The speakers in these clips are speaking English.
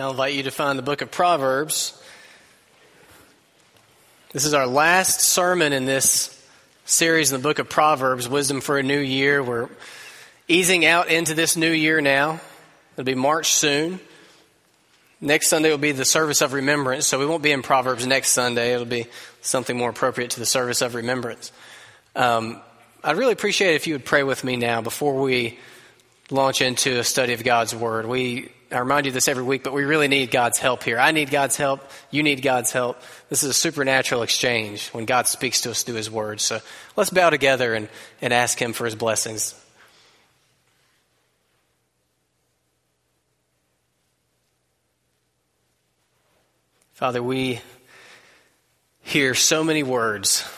I'll invite you to find the book of Proverbs. This is our last sermon in this series in the book of Proverbs, Wisdom for a New Year. We're easing out into this new year now. It'll be March soon. Next Sunday will be the service of remembrance, so we won't be in Proverbs next Sunday. It'll be something more appropriate to the service of remembrance. Um, I'd really appreciate it if you would pray with me now before we launch into a study of God's Word. We I remind you this every week, but we really need God's help here. I need God's help. You need God's help. This is a supernatural exchange when God speaks to us through His Word. So let's bow together and, and ask Him for His blessings. Father, we hear so many words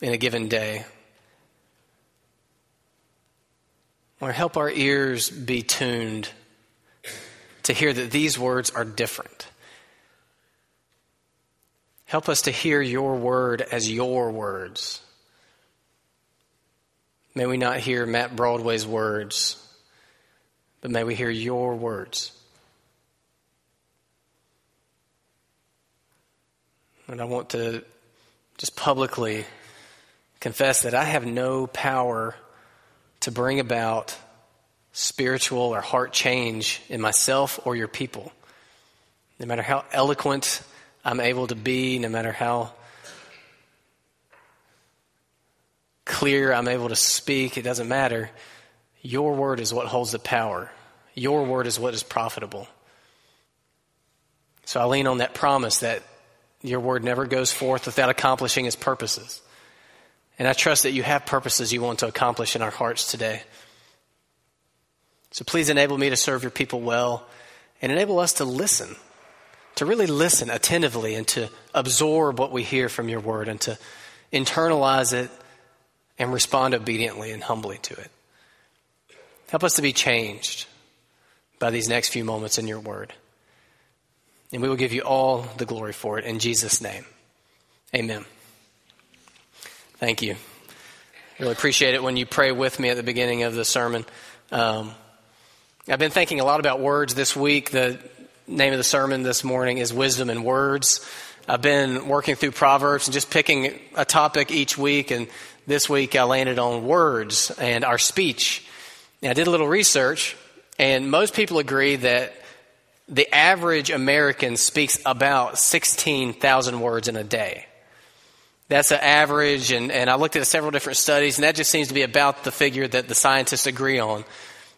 in a given day. Or help our ears be tuned to hear that these words are different. Help us to hear your word as your words. May we not hear Matt Broadway's words, but may we hear your words. And I want to just publicly confess that I have no power to bring about spiritual or heart change in myself or your people. No matter how eloquent I'm able to be, no matter how clear I'm able to speak, it doesn't matter. Your word is what holds the power. Your word is what is profitable. So I lean on that promise that your word never goes forth without accomplishing its purposes. And I trust that you have purposes you want to accomplish in our hearts today. So please enable me to serve your people well and enable us to listen, to really listen attentively and to absorb what we hear from your word and to internalize it and respond obediently and humbly to it. Help us to be changed by these next few moments in your word. And we will give you all the glory for it in Jesus' name. Amen. Thank you. Really appreciate it when you pray with me at the beginning of the sermon. Um, I've been thinking a lot about words this week. The name of the sermon this morning is Wisdom in Words. I've been working through Proverbs and just picking a topic each week, and this week I landed on words and our speech. And I did a little research, and most people agree that the average American speaks about 16,000 words in a day. That's an average, and, and I looked at several different studies, and that just seems to be about the figure that the scientists agree on.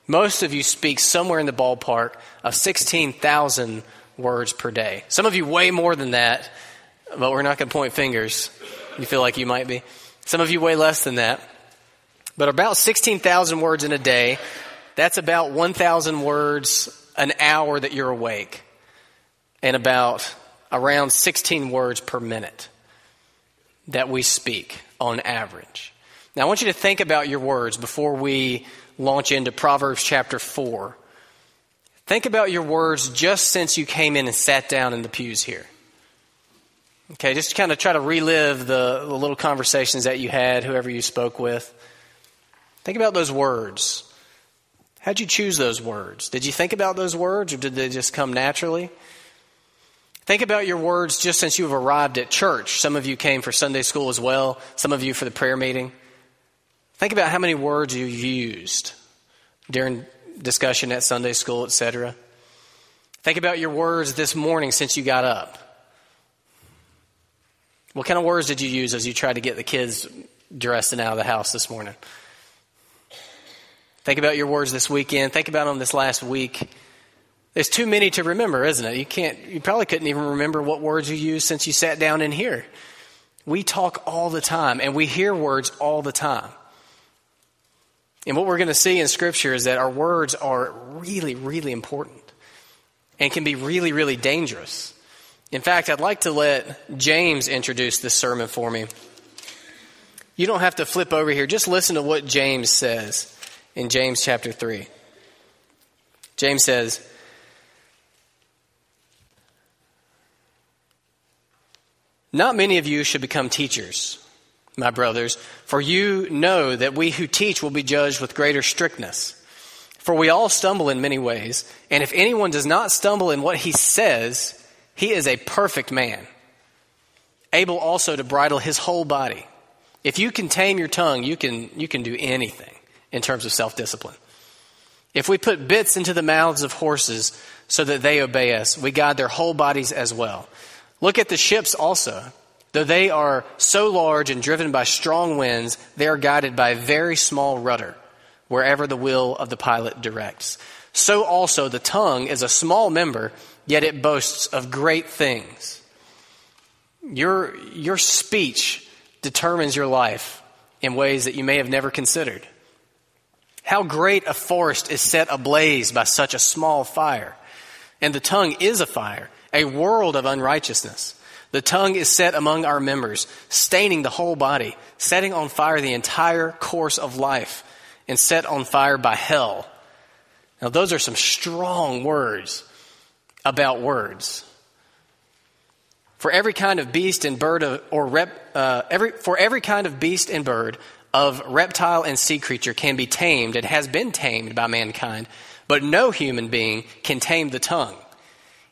Most of you speak somewhere in the ballpark of 16,000 words per day. Some of you way more than that, but we're not going to point fingers. You feel like you might be. Some of you way less than that. But about 16,000 words in a day, that's about 1,000 words an hour that you're awake, and about around 16 words per minute that we speak on average. Now, I want you to think about your words before we launch into Proverbs chapter 4. Think about your words just since you came in and sat down in the pews here. Okay, just kind of try to relive the, the little conversations that you had, whoever you spoke with. Think about those words. How'd you choose those words? Did you think about those words or did they just come naturally? Think about your words just since you've arrived at church. Some of you came for Sunday school as well, some of you for the prayer meeting. Think about how many words you used during discussion at Sunday school, etc. Think about your words this morning since you got up. What kind of words did you use as you tried to get the kids dressed and out of the house this morning? Think about your words this weekend. Think about them this last week. There's too many to remember, isn't it? You can't you probably couldn't even remember what words you used since you sat down in here. We talk all the time and we hear words all the time. And what we're going to see in Scripture is that our words are really, really important and can be really, really dangerous. In fact, I'd like to let James introduce this sermon for me. You don't have to flip over here, just listen to what James says in James chapter 3. James says, Not many of you should become teachers my brothers, for you know that we who teach will be judged with greater strictness. For we all stumble in many ways, and if anyone does not stumble in what he says, he is a perfect man, able also to bridle his whole body. If you can tame your tongue, you can, you can do anything in terms of self discipline. If we put bits into the mouths of horses so that they obey us, we guide their whole bodies as well. Look at the ships also. Though they are so large and driven by strong winds, they are guided by a very small rudder wherever the will of the pilot directs. So also the tongue is a small member, yet it boasts of great things. Your, your speech determines your life in ways that you may have never considered. How great a forest is set ablaze by such a small fire. And the tongue is a fire, a world of unrighteousness. The tongue is set among our members, staining the whole body, setting on fire the entire course of life and set on fire by hell. Now, those are some strong words about words. For every kind of beast and bird of, or rep, uh, every, for every kind of beast and bird of reptile and sea creature can be tamed and has been tamed by mankind, but no human being can tame the tongue.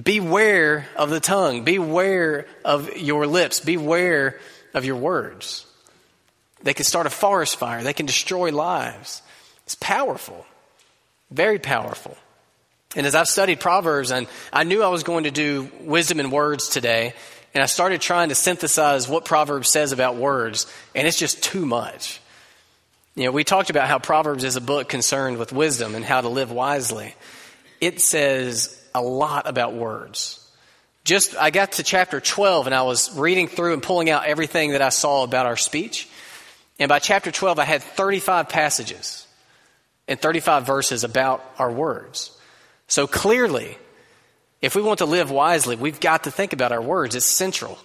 beware of the tongue, beware of your lips, beware of your words. They can start a forest fire, they can destroy lives. It's powerful, very powerful. And as I've studied Proverbs, and I knew I was going to do wisdom and words today, and I started trying to synthesize what Proverbs says about words, and it's just too much. You know, we talked about how Proverbs is a book concerned with wisdom and how to live wisely. It says a lot about words. Just, I got to chapter 12 and I was reading through and pulling out everything that I saw about our speech. And by chapter 12, I had 35 passages and 35 verses about our words. So clearly, if we want to live wisely, we've got to think about our words. It's central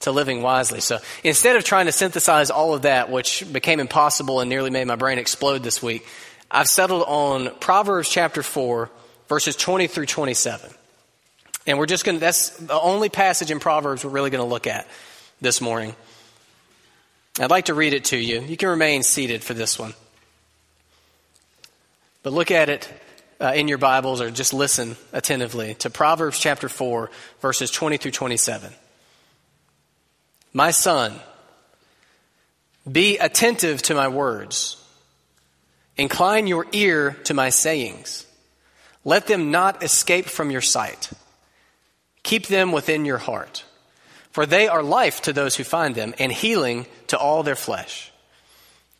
to living wisely. So instead of trying to synthesize all of that, which became impossible and nearly made my brain explode this week, I've settled on Proverbs chapter 4, verses 20 through 27. And we're just going to, that's the only passage in Proverbs we're really going to look at this morning. I'd like to read it to you. You can remain seated for this one. But look at it uh, in your Bibles or just listen attentively to Proverbs chapter 4, verses 20 through 27. My son, be attentive to my words. Incline your ear to my sayings. Let them not escape from your sight. Keep them within your heart, for they are life to those who find them and healing to all their flesh.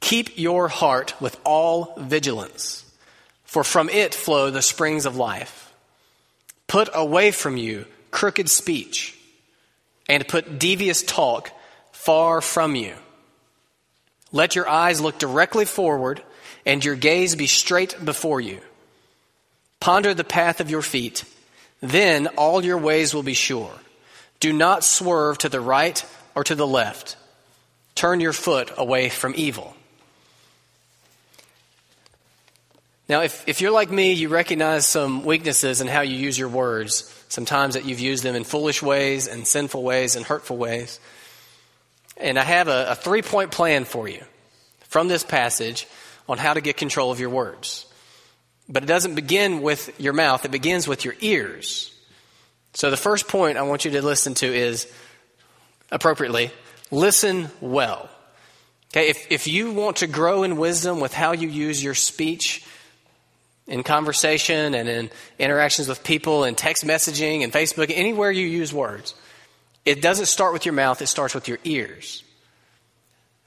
Keep your heart with all vigilance for from it flow the springs of life. Put away from you crooked speech, and put devious talk far from you. Let your eyes look directly forward, and your gaze be straight before you. Ponder the path of your feet, then all your ways will be sure. Do not swerve to the right or to the left. Turn your foot away from evil. Now, if, if you're like me, you recognize some weaknesses in how you use your words. Sometimes that you've used them in foolish ways and sinful ways and hurtful ways. And I have a, a three point plan for you from this passage on how to get control of your words. But it doesn't begin with your mouth, it begins with your ears. So the first point I want you to listen to is appropriately listen well. Okay, if, if you want to grow in wisdom with how you use your speech, in conversation and in interactions with people and text messaging and Facebook, anywhere you use words. It doesn't start with your mouth, it starts with your ears.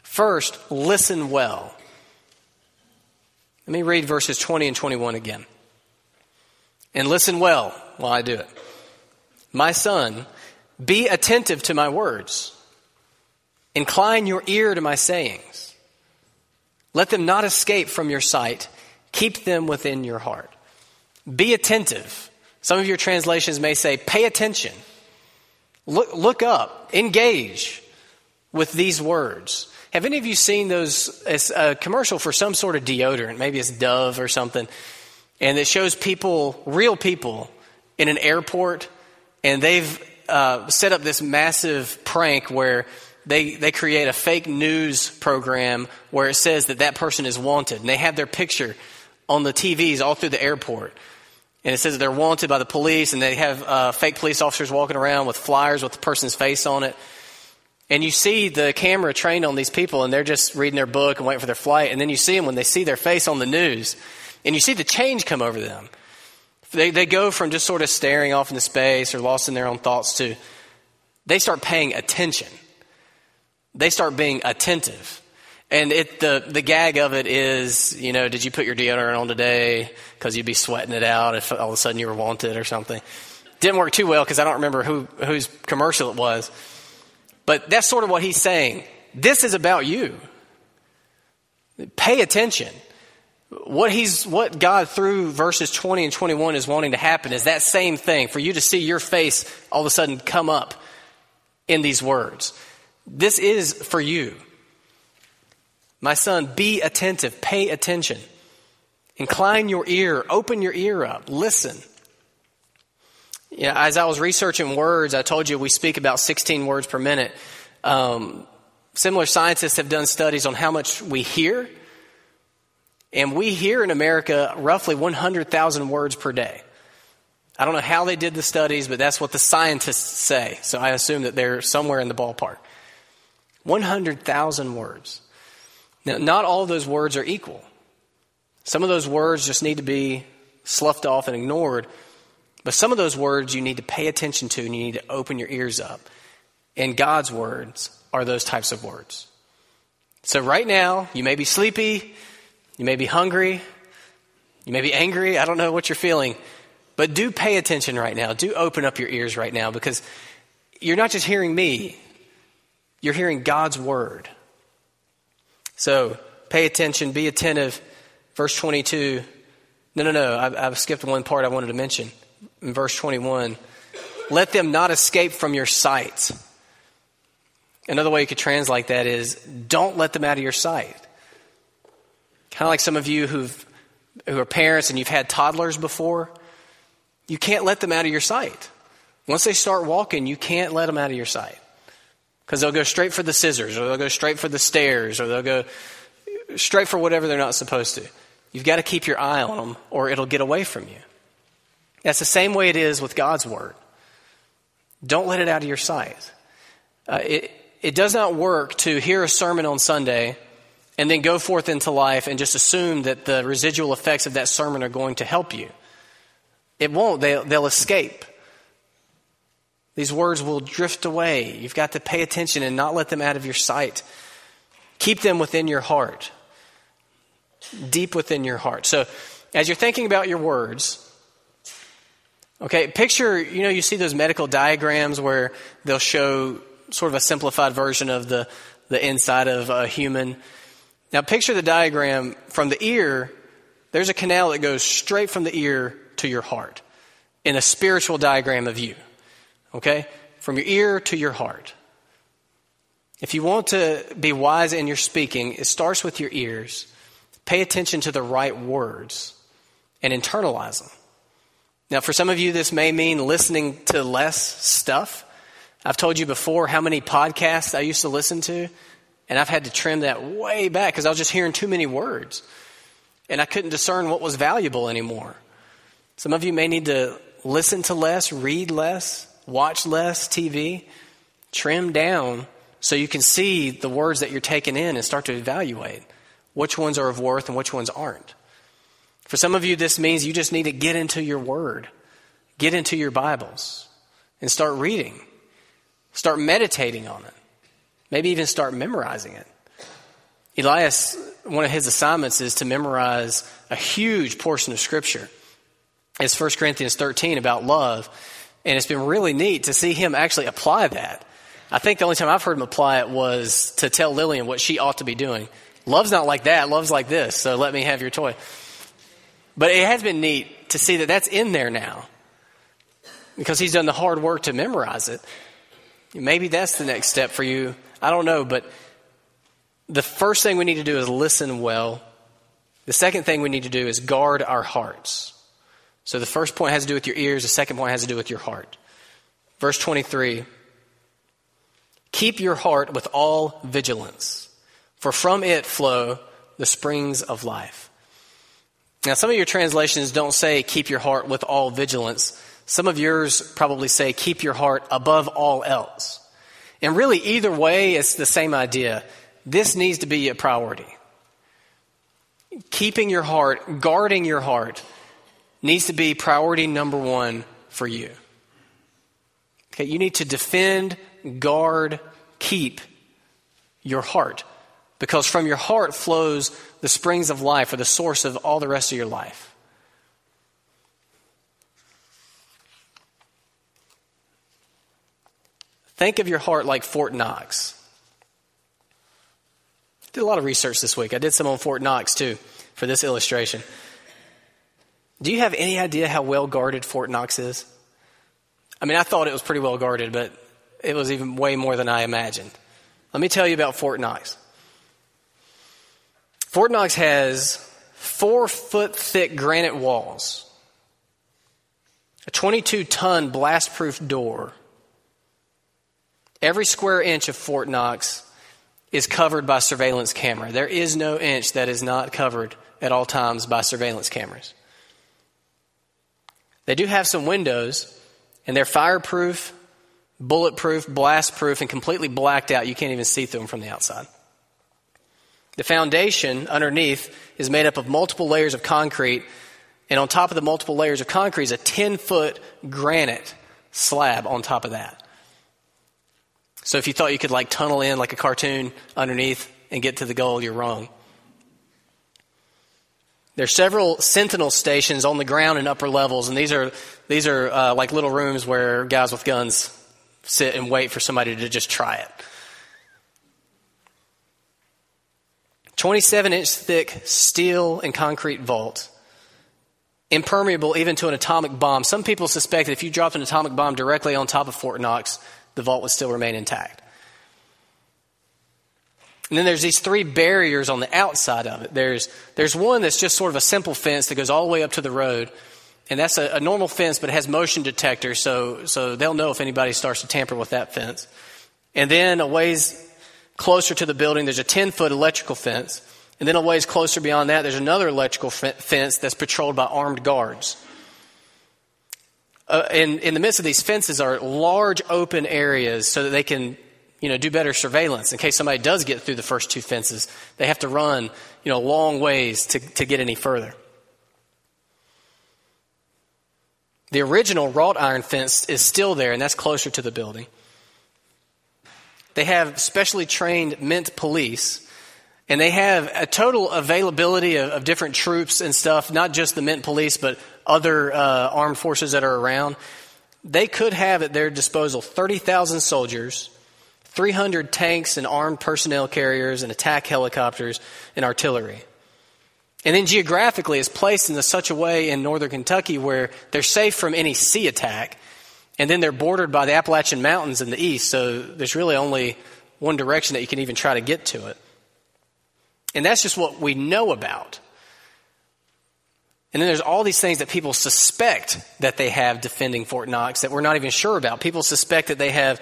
First, listen well. Let me read verses 20 and 21 again. And listen well while I do it. My son, be attentive to my words. Incline your ear to my sayings. Let them not escape from your sight Keep them within your heart. Be attentive Some of your translations may say, pay attention. Look, look up, engage with these words. Have any of you seen those as a commercial for some sort of deodorant? Maybe it's Dove or something. And it shows people, real people, in an airport, and they've uh, set up this massive prank where they, they create a fake news program where it says that that person is wanted. And they have their picture on the TVs all through the airport. And it says they're wanted by the police, and they have uh, fake police officers walking around with flyers with the person's face on it. And you see the camera trained on these people, and they're just reading their book and waiting for their flight. And then you see them when they see their face on the news, and you see the change come over them. They, they go from just sort of staring off into space or lost in their own thoughts to they start paying attention. They start being attentive. And it, the, the gag of it is, you know, did you put your deodorant on today because you'd be sweating it out if all of a sudden you were wanted or something? Didn't work too well because I don't remember who, whose commercial it was. But that's sort of what he's saying. This is about you. Pay attention. What he's, what God through verses 20 and 21 is wanting to happen is that same thing for you to see your face all of a sudden come up in these words. This is for you. My son, be attentive, pay attention. Incline your ear, open your ear up, listen. Yeah, as I was researching words, I told you we speak about 16 words per minute. Um, similar scientists have done studies on how much we hear and we hear in America roughly 100,000 words per day. I don't know how they did the studies, but that's what the scientists say. So I assume that they're somewhere in the ballpark. 100,000 words. Now, not all those words are equal. Some of those words just need to be sloughed off and ignored. But some of those words you need to pay attention to and you need to open your ears up. And God's words are those types of words. So right now, you may be sleepy, you may be hungry. You may be angry. I don't know what you're feeling. But do pay attention right now. Do open up your ears right now because you're not just hearing me, you're hearing God's word. So pay attention, be attentive. Verse 22. No, no, no. I've, I've skipped one part I wanted to mention. In verse 21, let them not escape from your sight. Another way you could translate that is don't let them out of your sight. Kind of like some of you who've, who are parents and you've had toddlers before. You can't let them out of your sight. Once they start walking, you can't let them out of your sight. Because they'll go straight for the scissors, or they'll go straight for the stairs, or they'll go straight for whatever they're not supposed to. You've got to keep your eye on them, or it'll get away from you. That's the same way it is with God's Word. Don't let it out of your sight. Uh, it, it does not work to hear a sermon on Sunday and then go forth into life and just assume that the residual effects of that sermon are going to help you. It won't, they'll, they'll escape. These words will drift away. You've got to pay attention and not let them out of your sight. Keep them within your heart, deep within your heart. So, as you're thinking about your words, okay, picture, you know, you see those medical diagrams where they'll show sort of a simplified version of the, the inside of a human. Now, picture the diagram from the ear, there's a canal that goes straight from the ear to your heart in a spiritual diagram of you. Okay? From your ear to your heart. If you want to be wise in your speaking, it starts with your ears. Pay attention to the right words and internalize them. Now, for some of you, this may mean listening to less stuff. I've told you before how many podcasts I used to listen to. And I've had to trim that way back because I was just hearing too many words. And I couldn't discern what was valuable anymore. Some of you may need to listen to less, read less, watch less TV, trim down so you can see the words that you're taking in and start to evaluate which ones are of worth and which ones aren't. For some of you, this means you just need to get into your word, get into your Bibles, and start reading, start meditating on it. Maybe even start memorizing it. Elias, one of his assignments is to memorize a huge portion of Scripture. It's 1 Corinthians 13 about love. And it's been really neat to see him actually apply that. I think the only time I've heard him apply it was to tell Lillian what she ought to be doing. Love's not like that. Love's like this. So let me have your toy. But it has been neat to see that that's in there now. because he's done the hard work to memorize it. Maybe that's the next step for you. I don't know, but the first thing we need to do is listen well. The second thing we need to do is guard our hearts. So the first point has to do with your ears, the second point has to do with your heart. Verse 23 Keep your heart with all vigilance, for from it flow the springs of life. Now, some of your translations don't say keep your heart with all vigilance. Some of yours probably say keep your heart above all else. And really, either way, it's the same idea. This needs to be a priority. Keeping your heart, guarding your heart, needs to be priority number one for you. Okay, you need to defend, guard, keep your heart. Because from your heart flows the springs of life or the source of all the rest of your life. Think of your heart like Fort Knox. I did a lot of research this week. I did some on Fort Knox too for this illustration. Do you have any idea how well guarded Fort Knox is? I mean, I thought it was pretty well guarded, but it was even way more than I imagined. Let me tell you about Fort Knox. Fort Knox has four foot thick granite walls, a 22 ton blast proof door. Every square inch of Fort Knox is covered by surveillance camera. There is no inch that is not covered at all times by surveillance cameras. They do have some windows, and they're fireproof, bulletproof, blastproof, and completely blacked out. You can't even see through them from the outside. The foundation underneath is made up of multiple layers of concrete, and on top of the multiple layers of concrete is a 10 foot granite slab on top of that. So if you thought you could like tunnel in like a cartoon underneath and get to the goal, you're wrong. There are several sentinel stations on the ground and upper levels, and these are these are uh, like little rooms where guys with guns sit and wait for somebody to just try it. 27 inch thick steel and concrete vault, impermeable even to an atomic bomb. Some people suspect that if you dropped an atomic bomb directly on top of Fort Knox, the vault would still remain intact. And then there's these three barriers on the outside of it. There's, there's one that's just sort of a simple fence that goes all the way up to the road. And that's a, a normal fence, but it has motion detectors, so, so they'll know if anybody starts to tamper with that fence. And then a ways closer to the building, there's a 10 foot electrical fence. And then a ways closer beyond that, there's another electrical fence that's patrolled by armed guards. Uh, in, in the midst of these fences are large open areas so that they can you know, do better surveillance in case somebody does get through the first two fences. They have to run, you know, long ways to, to get any further. The original wrought iron fence is still there, and that's closer to the building. They have specially trained mint police, and they have a total availability of, of different troops and stuff, not just the mint police, but other uh, armed forces that are around. They could have at their disposal 30,000 soldiers, 300 tanks and armed personnel carriers, and attack helicopters and artillery. And then geographically, it's placed in such a way in northern Kentucky where they're safe from any sea attack and then they're bordered by the Appalachian Mountains in the east, so there's really only one direction that you can even try to get to it. And that's just what we know about. And then there's all these things that people suspect that they have defending Fort Knox that we're not even sure about. People suspect that they have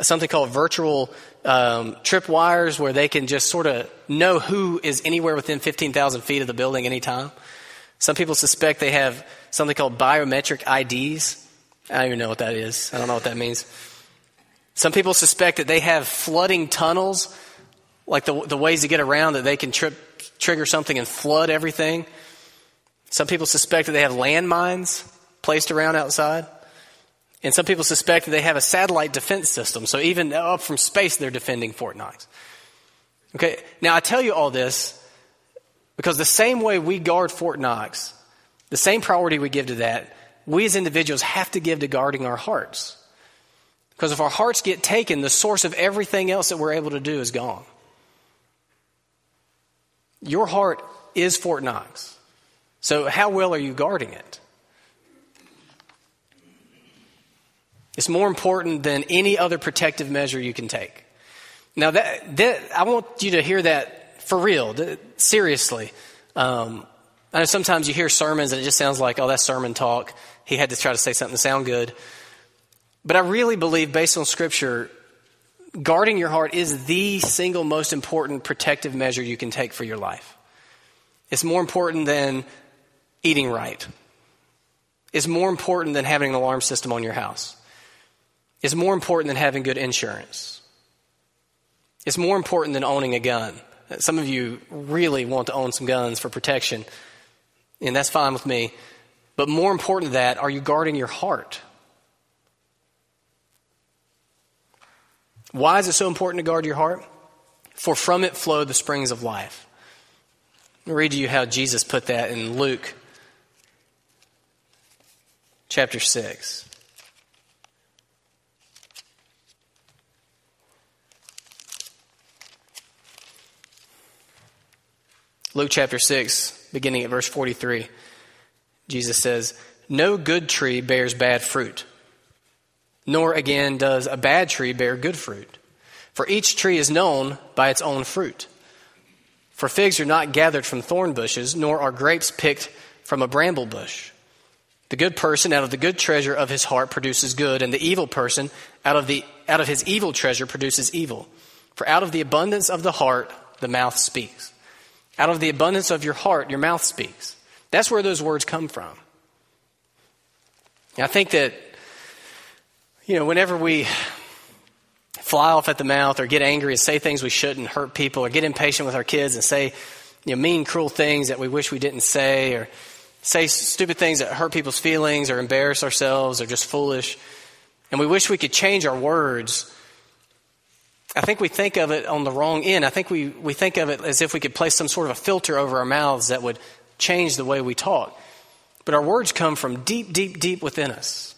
something called virtual um, trip wires where they can just sort of know who is anywhere within 15,000 feet of the building anytime. Some people suspect they have something called biometric IDs I don't even know what that is. I don't know what that means. Some people suspect that they have flooding tunnels, like the, the ways to get around that they can trip, trigger something and flood everything. Some people suspect that they have landmines placed around outside. And some people suspect that they have a satellite defense system. So even up from space, they're defending Fort Knox. Okay, now I tell you all this because the same way we guard Fort Knox, the same priority we give to that we as individuals have to give to guarding our hearts. Because if our hearts get taken, the source of everything else that we're able to do is gone. Your heart is Fort Knox. So, how well are you guarding it? It's more important than any other protective measure you can take. Now, that, that I want you to hear that for real, seriously. Um, I know sometimes you hear sermons and it just sounds like, oh, that's sermon talk. He had to try to say something to sound good. But I really believe, based on Scripture, guarding your heart is the single most important protective measure you can take for your life. It's more important than eating right. It's more important than having an alarm system on your house. It's more important than having good insurance. It's more important than owning a gun. Some of you really want to own some guns for protection, and that's fine with me. But more important than that, are you guarding your heart? Why is it so important to guard your heart? For from it flow the springs of life. I'll read to you how Jesus put that in Luke chapter 6. Luke chapter 6, beginning at verse 43, Jesus says, No good tree bears bad fruit nor again does a bad tree bear good fruit. For each tree is known by its own fruit. For figs are not gathered from thorn bushes, nor are grapes picked from a bramble bush. The good person out of the good treasure of his heart produces good, and the evil person out of, the, out of his evil treasure produces evil. For out of the abundance of the heart, the mouth speaks. Out of the abundance of your heart, your mouth speaks. That's where those words come from. I think that you know, whenever we fly off at the mouth or get angry and say things we shouldn't, hurt people, or get impatient with our kids and say, you know, mean, cruel things that we wish we didn't say, or say stupid things that hurt people's feelings or embarrass ourselves or just foolish, and we wish we could change our words. I think we think of it on the wrong end. I think we, we think of it as if we could place some sort of a filter over our mouths that would change the way we talk. But our words come from deep, deep, deep within us.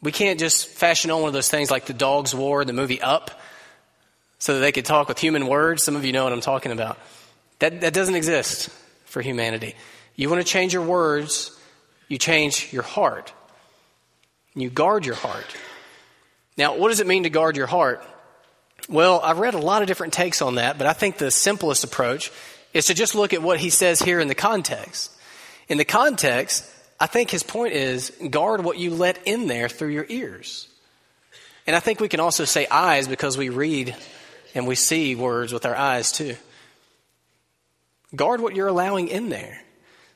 We can't just fashion on one of those things like the dogs wore in the movie Up so that they could talk with human words. Some of you know what I'm talking about. That, that doesn't exist for humanity. You want to change your words, you change your heart. You guard your heart. Now, what does it mean to guard your heart? Well, I've read a lot of different takes on that, but I think the simplest approach is to just look at what he says here in the context. In the context, I think his point is guard what you let in there through your ears. And I think we can also say eyes because we read and we see words with our eyes too. Guard what you're allowing in there.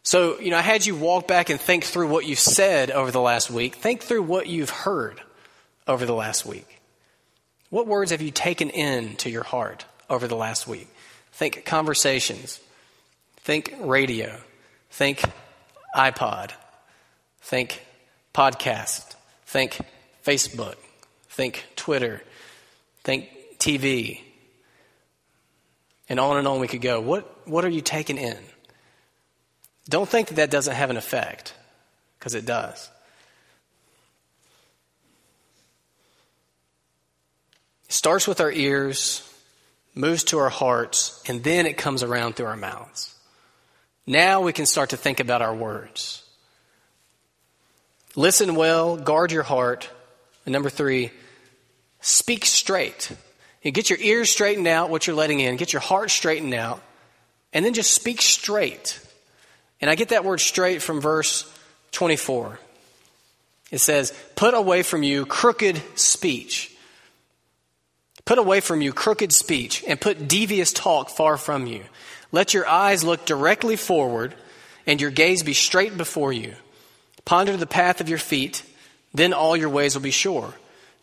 So, you know, I had you walk back and think through what you've said over the last week. Think through what you've heard over the last week. What words have you taken in to your heart over the last week? Think conversations. Think radio. Think iPod. Think podcast. Think Facebook. Think Twitter. Think TV. And on and on we could go. What, what are you taking in? Don't think that that doesn't have an effect, because it does. It starts with our ears, moves to our hearts, and then it comes around through our mouths. Now we can start to think about our words. Listen well, guard your heart. And number three, speak straight. You get your ears straightened out, what you're letting in, get your heart straightened out, and then just speak straight. And I get that word straight from verse 24. It says, Put away from you crooked speech. Put away from you crooked speech and put devious talk far from you. Let your eyes look directly forward and your gaze be straight before you. Ponder the path of your feet, then all your ways will be sure.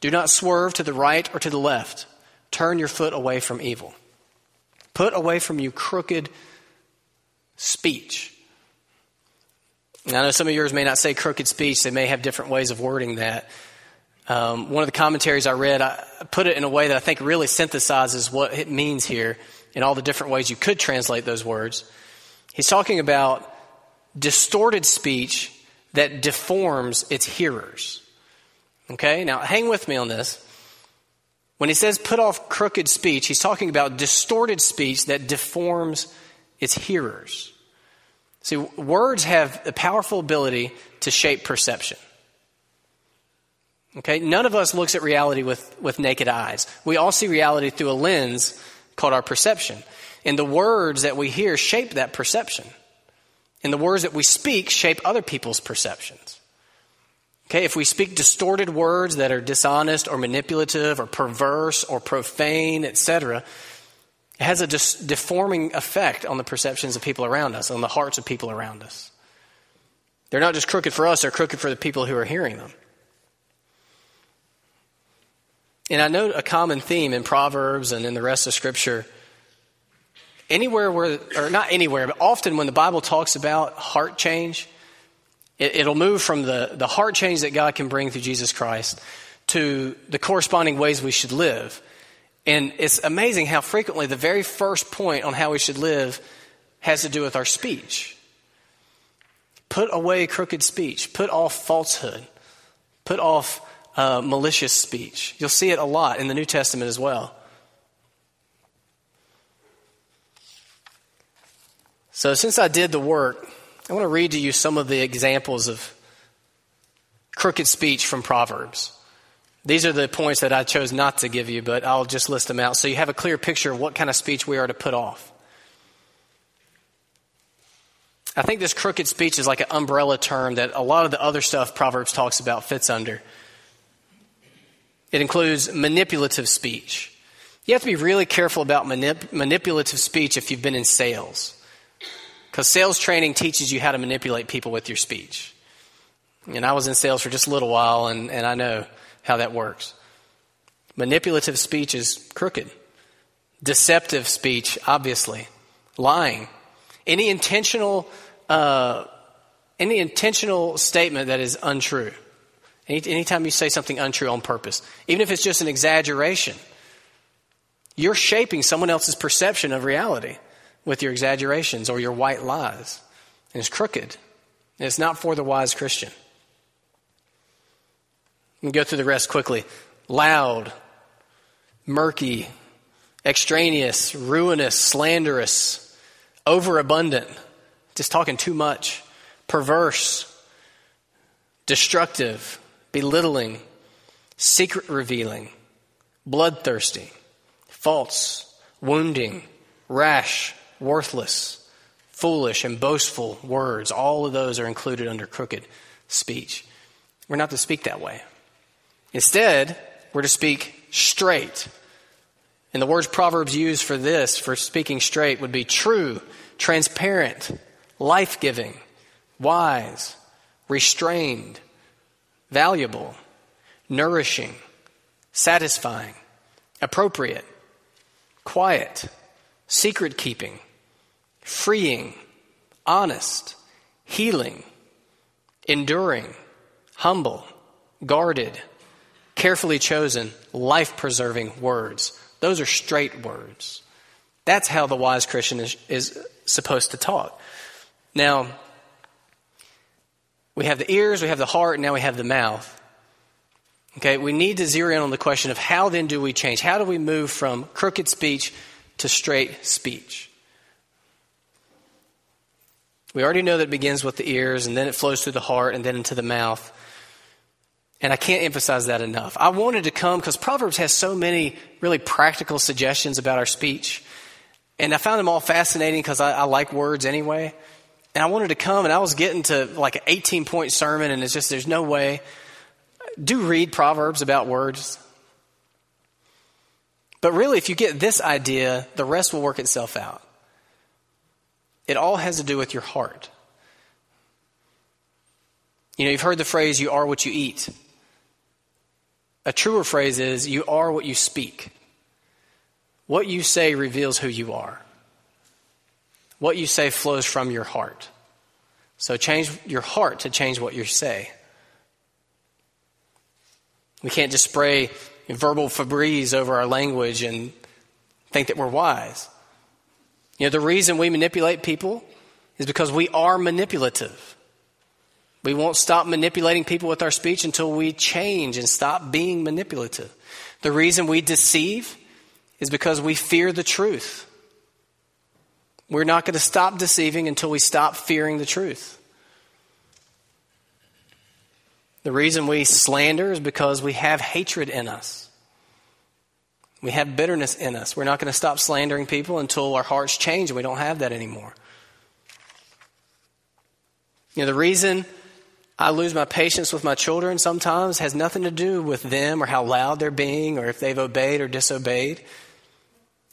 Do not swerve to the right or to the left. Turn your foot away from evil. Put away from you crooked speech. Now, I know some of yours may not say crooked speech, they may have different ways of wording that. Um, one of the commentaries I read, I put it in a way that I think really synthesizes what it means here in all the different ways you could translate those words. He's talking about distorted speech that deforms its hearers. Okay, now hang with me on this. When he says put off crooked speech, he's talking about distorted speech that deforms its hearers. See, words have the powerful ability to shape perception. Okay? None of us looks at reality with, with naked eyes. We all see reality through a lens called our perception. And the words that we hear shape that perception. And the words that we speak shape other people's perceptions. Okay, if we speak distorted words that are dishonest or manipulative or perverse or profane, etc., it has a dis- deforming effect on the perceptions of people around us, on the hearts of people around us. They're not just crooked for us, they're crooked for the people who are hearing them. And I know a common theme in Proverbs and in the rest of Scripture. Anywhere where, or not anywhere, but often when the Bible talks about heart change, it, will move from the, the heart change that God can bring through Jesus Christ to the corresponding ways we should live. And it's amazing how frequently the very first point on how we should live has to do with our speech. Put away crooked speech, put off falsehood, put off uh, malicious speech. You'll see it a lot in the New Testament as well. So, since I did the work, I want to read to you some of the examples of crooked speech from Proverbs. These are the points that I chose not to give you, but I'll just list them out so you have a clear picture of what kind of speech we are to put off. I think this crooked speech is like an umbrella term that a lot of the other stuff Proverbs talks about fits under. It includes manipulative speech. You have to be really careful about manip- manipulative speech if you've been in sales. Because sales training teaches you how to manipulate people with your speech. And I was in sales for just a little while, and, and I know how that works. Manipulative speech is crooked. Deceptive speech, obviously. Lying. Any intentional, uh, any intentional statement that is untrue. Any, anytime you say something untrue on purpose, even if it's just an exaggeration, you're shaping someone else's perception of reality with your exaggerations or your white lies. And it's crooked. And it's not for the wise Christian. We go through the rest quickly. Loud, murky, extraneous, ruinous, slanderous, overabundant, just talking too much, perverse, destructive, belittling, secret revealing, bloodthirsty, false, wounding, rash, worthless, foolish, and boastful words. All of those are included under crooked speech. We're not to speak that way. Instead, we're to speak straight. And the words Proverbs use for this, for speaking straight, would be true, transparent, life giving, wise, restrained, valuable, nourishing, satisfying, appropriate, quiet, secret keeping, freeing, honest, healing, enduring, humble, guarded, carefully chosen, life preserving words. Those are straight words. That's how the wise Christian is, is supposed to talk. Now, we have the ears, we have the heart, and now we have the mouth. Okay, we need to zero in on the question of how then do we change? How do we move from crooked speech to straight speech? We already know that it begins with the ears, and then it flows through the heart, and then into the mouth. And I can't emphasize that enough. I wanted to come because Proverbs has so many really practical suggestions about our speech. And I found them all fascinating because I, I like words anyway. And I wanted to come, and I was getting to like an 18 point sermon, and it's just, there's no way. Do read Proverbs about words. But really, if you get this idea, the rest will work itself out. It all has to do with your heart. You know, you've heard the phrase, you are what you eat. A truer phrase is, you are what you speak. What you say reveals who you are. What you say flows from your heart. So change your heart to change what you say. We can't just spray verbal Febreze over our language and think that we're wise. You know, the reason we manipulate people is because we are manipulative. We won't stop manipulating people with our speech until we change and stop being manipulative. The reason we deceive is because we fear the truth. We're not going to stop deceiving until we stop fearing the truth. The reason we slander is because we have hatred in us. We have bitterness in us. We're not going to stop slandering people until our hearts change and we don't have that anymore. You know, the reason I lose my patience with my children sometimes has nothing to do with them or how loud they're being or if they've obeyed or disobeyed.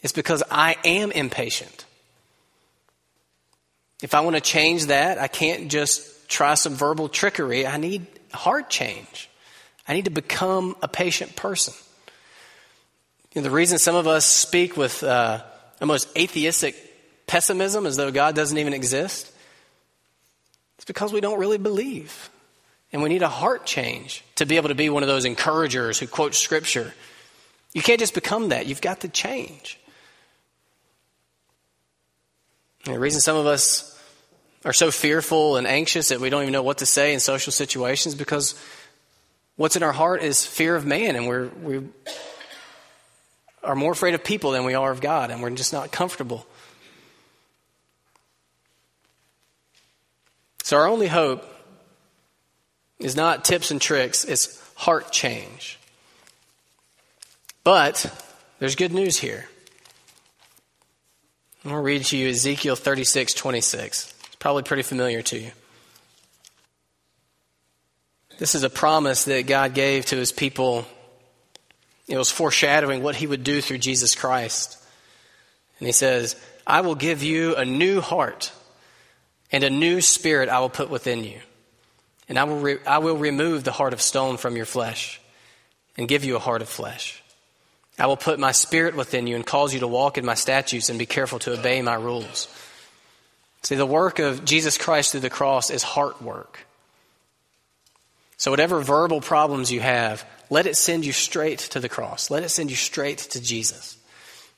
It's because I am impatient. If I want to change that, I can't just try some verbal trickery. I need heart change. I need to become a patient person. You know, the reason some of us speak with uh, almost atheistic pessimism as though God doesn't even exist is because we don't really believe. And we need a heart change to be able to be one of those encouragers who quote scripture. You can't just become that, you've got to change. And the reason some of us are so fearful and anxious that we don't even know what to say in social situations because what's in our heart is fear of man, and we're, we are more afraid of people than we are of God, and we're just not comfortable. So, our only hope is not tips and tricks, it's heart change. But there's good news here. I'm going to read to you Ezekiel 36 26. Probably pretty familiar to you. This is a promise that God gave to his people. It was foreshadowing what he would do through Jesus Christ. And he says, I will give you a new heart and a new spirit I will put within you. And I will, re- I will remove the heart of stone from your flesh and give you a heart of flesh. I will put my spirit within you and cause you to walk in my statutes and be careful to obey my rules. See, the work of Jesus Christ through the cross is heart work. So, whatever verbal problems you have, let it send you straight to the cross. Let it send you straight to Jesus.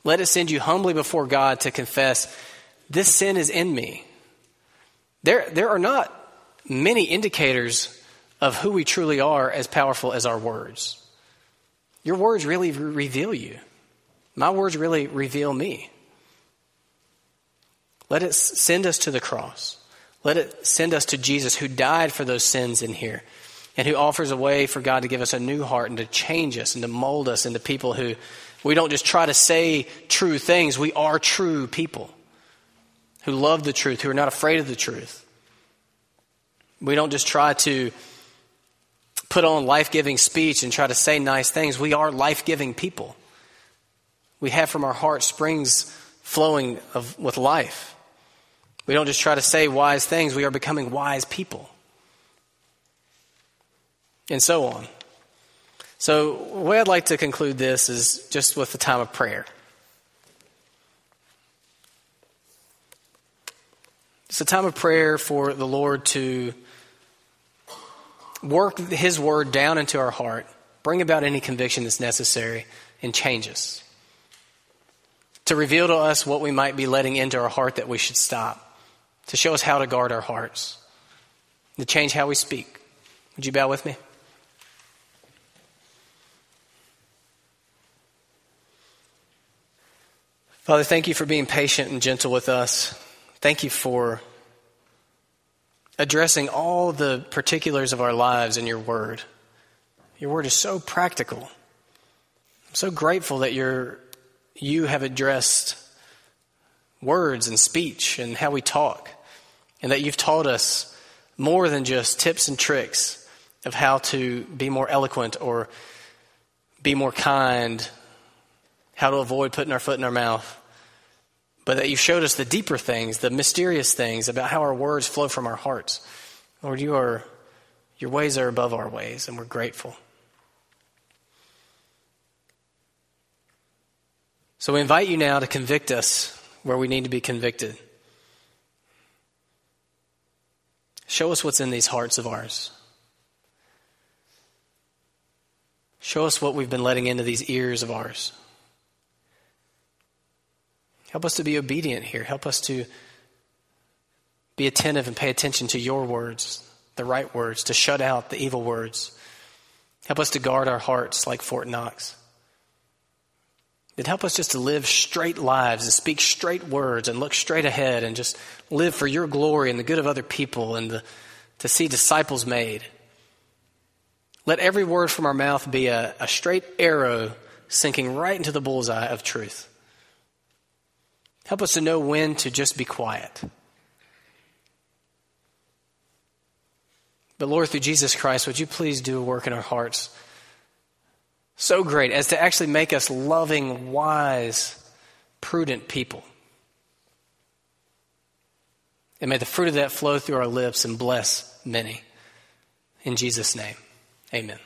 Let it send you humbly before God to confess, this sin is in me. There, there are not many indicators of who we truly are as powerful as our words. Your words really reveal you. My words really reveal me. Let it send us to the cross. Let it send us to Jesus who died for those sins in here and who offers a way for God to give us a new heart and to change us and to mold us into people who we don't just try to say true things, we are true people who love the truth, who are not afraid of the truth. We don't just try to put on life giving speech and try to say nice things. We are life giving people. We have from our heart springs flowing of, with life. We don't just try to say wise things, we are becoming wise people. And so on. So, the way I'd like to conclude this is just with the time of prayer. It's a time of prayer for the Lord to work His word down into our heart, bring about any conviction that's necessary, and change us. To reveal to us what we might be letting into our heart that we should stop to show us how to guard our hearts, to change how we speak. Would you bow with me? Father, thank you for being patient and gentle with us. Thank you for addressing all the particulars of our lives in your word. Your word is so practical. I'm so grateful that you you have addressed words and speech and how we talk, and that you've taught us more than just tips and tricks of how to be more eloquent or be more kind, how to avoid putting our foot in our mouth, but that you showed us the deeper things, the mysterious things about how our words flow from our hearts. Lord, you are, your ways are above our ways, and we're grateful. So we invite you now to convict us where we need to be convicted. Show us what's in these hearts of ours. Show us what we've been letting into these ears of ours. Help us to be obedient here. Help us to be attentive and pay attention to your words, the right words, to shut out the evil words. Help us to guard our hearts like Fort Knox. It help us just to live straight lives and speak straight words and look straight ahead and just live for your glory and the good of other people and the, to see disciples made. Let every word from our mouth be a, a straight arrow sinking right into the bullseye of truth. Help us to know when to just be quiet. But Lord, through Jesus Christ, would you please do a work in our hearts so great as to actually make us loving, wise, prudent people? And may the fruit of that flow through our lips and bless many. In Jesus' name, amen.